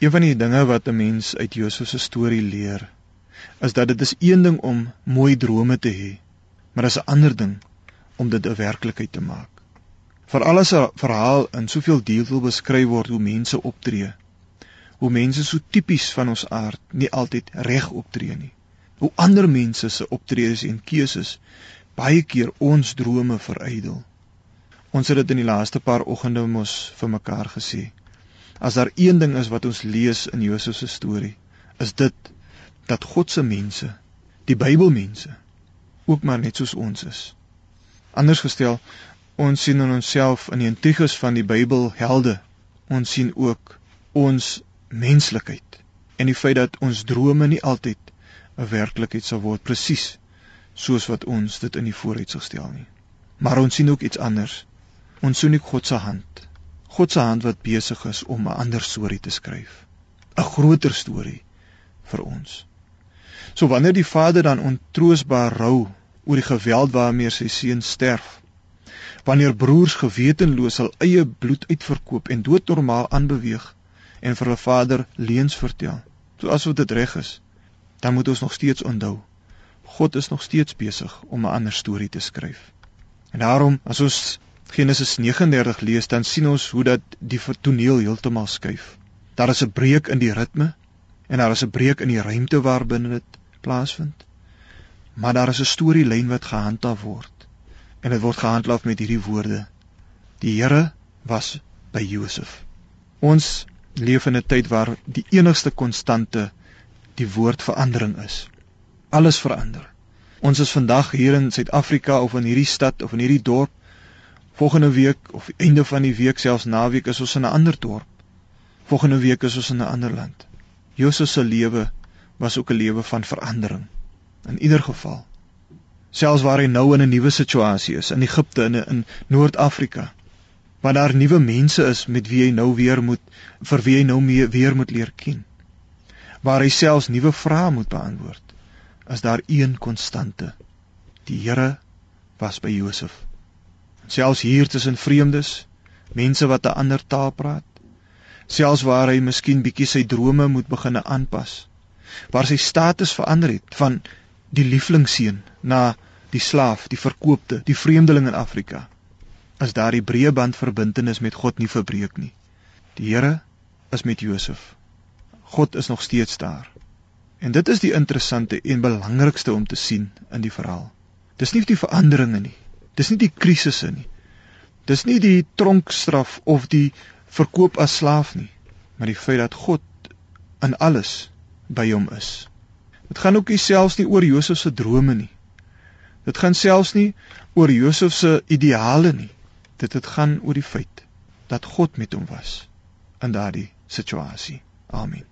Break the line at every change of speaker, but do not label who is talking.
Een van die dinge wat 'n mens uit Josef se storie leer, is dat dit is een ding om mooi drome te hê, maar dit is 'n ander ding om dit 'n werklikheid te maak. Veral as 'n verhaal in soveel detail beskryf word hoe mense optree, hoe mense so tipies van ons aard nie altyd reg optree nie. Hoe ander mense se optredes en keuses baie keer ons drome verydel. Ons het dit in die laaste paar oggende mos vir mekaar gesê. As daar een ding is wat ons lees in Josef se storie, is dit dat God se mense, die Bybelmense, ook maar net soos ons is. Anders gestel, ons sien in onsself in die intriges van die Bybelhelde, ons sien ook ons menslikheid en die feit dat ons drome nie altyd 'n werklikheid sal word presies soos wat ons dit in die vooruitsig stel nie. Maar ons sien ook iets anders. Ons sien ook God se hand. God se hand wat besig is om 'n ander storie te skryf. 'n Groter storie vir ons. So wanneer die vader dan ontroosbaar rou oor die geweld waarmee sy seun sterf, wanneer broers gewetenloos hul eie bloed uitverkoop en doodnormaal aanbeweeg en vir 'n vader leuns vertel, so asof dit reg is, dan moet ons nog steeds onthou, God is nog steeds besig om 'n ander storie te skryf. En daarom, as ons Genesis 39 lees, dan sien ons hoe dat die toneel heeltemal skuif. Daar is 'n breuk in die ritme en daar is 'n breuk in die ruimte waarbinne dit plaasvind. Maar daar is 'n storielyn wat gehandhaaf word. En dit word gehandhaaf met hierdie woorde: Die Here was by Josef. Ons leef in 'n tyd waar die enigste konstante die woord verandering is. Alles verander. Ons is vandag hier in Suid-Afrika of in hierdie stad of in hierdie dorp. Volgende week of einde van die week selfs naweek is ons in 'n ander dorp. Volgende week is ons in 'n ander land. Josef se lewe was ook 'n lewe van verandering. In ieder geval. Selfs waar hy nou in 'n nuwe situasie is in Egipte en in, in Noord-Afrika, waar daar nuwe mense is met wie hy nou weer moet vir wie hy nou mee weer moet leer ken. Waar hy selfs nuwe vrae moet beantwoord. Is daar een konstante? Die Here was by Josef. Selfs hier tussen vreemdes, mense wat 'n ander taal praat, selfs waar hy miskien bietjie sy drome moet begine aanpas waar sy status verander het van die lieflingseun na die slaaf, die verkoopte, die vreemdeling in Afrika. As daardie breë band verbintenis met God nie verbreek nie. Die Here is met Josef. God is nog steeds daar. En dit is die interessante en belangrikste om te sien in die verhaal. Dis nie die veranderinge nie. Dis nie die krisisse nie. Dis nie die tronkstraf of die verkoop as slaaf nie, maar die feit dat God in alles by hom is. Dit gaan ook nie selfs nie oor Josef se drome nie. Dit gaan selfs nie oor Josef se ideale nie. Dit het gaan oor die feit dat God met hom was in daardie situasie. Amen.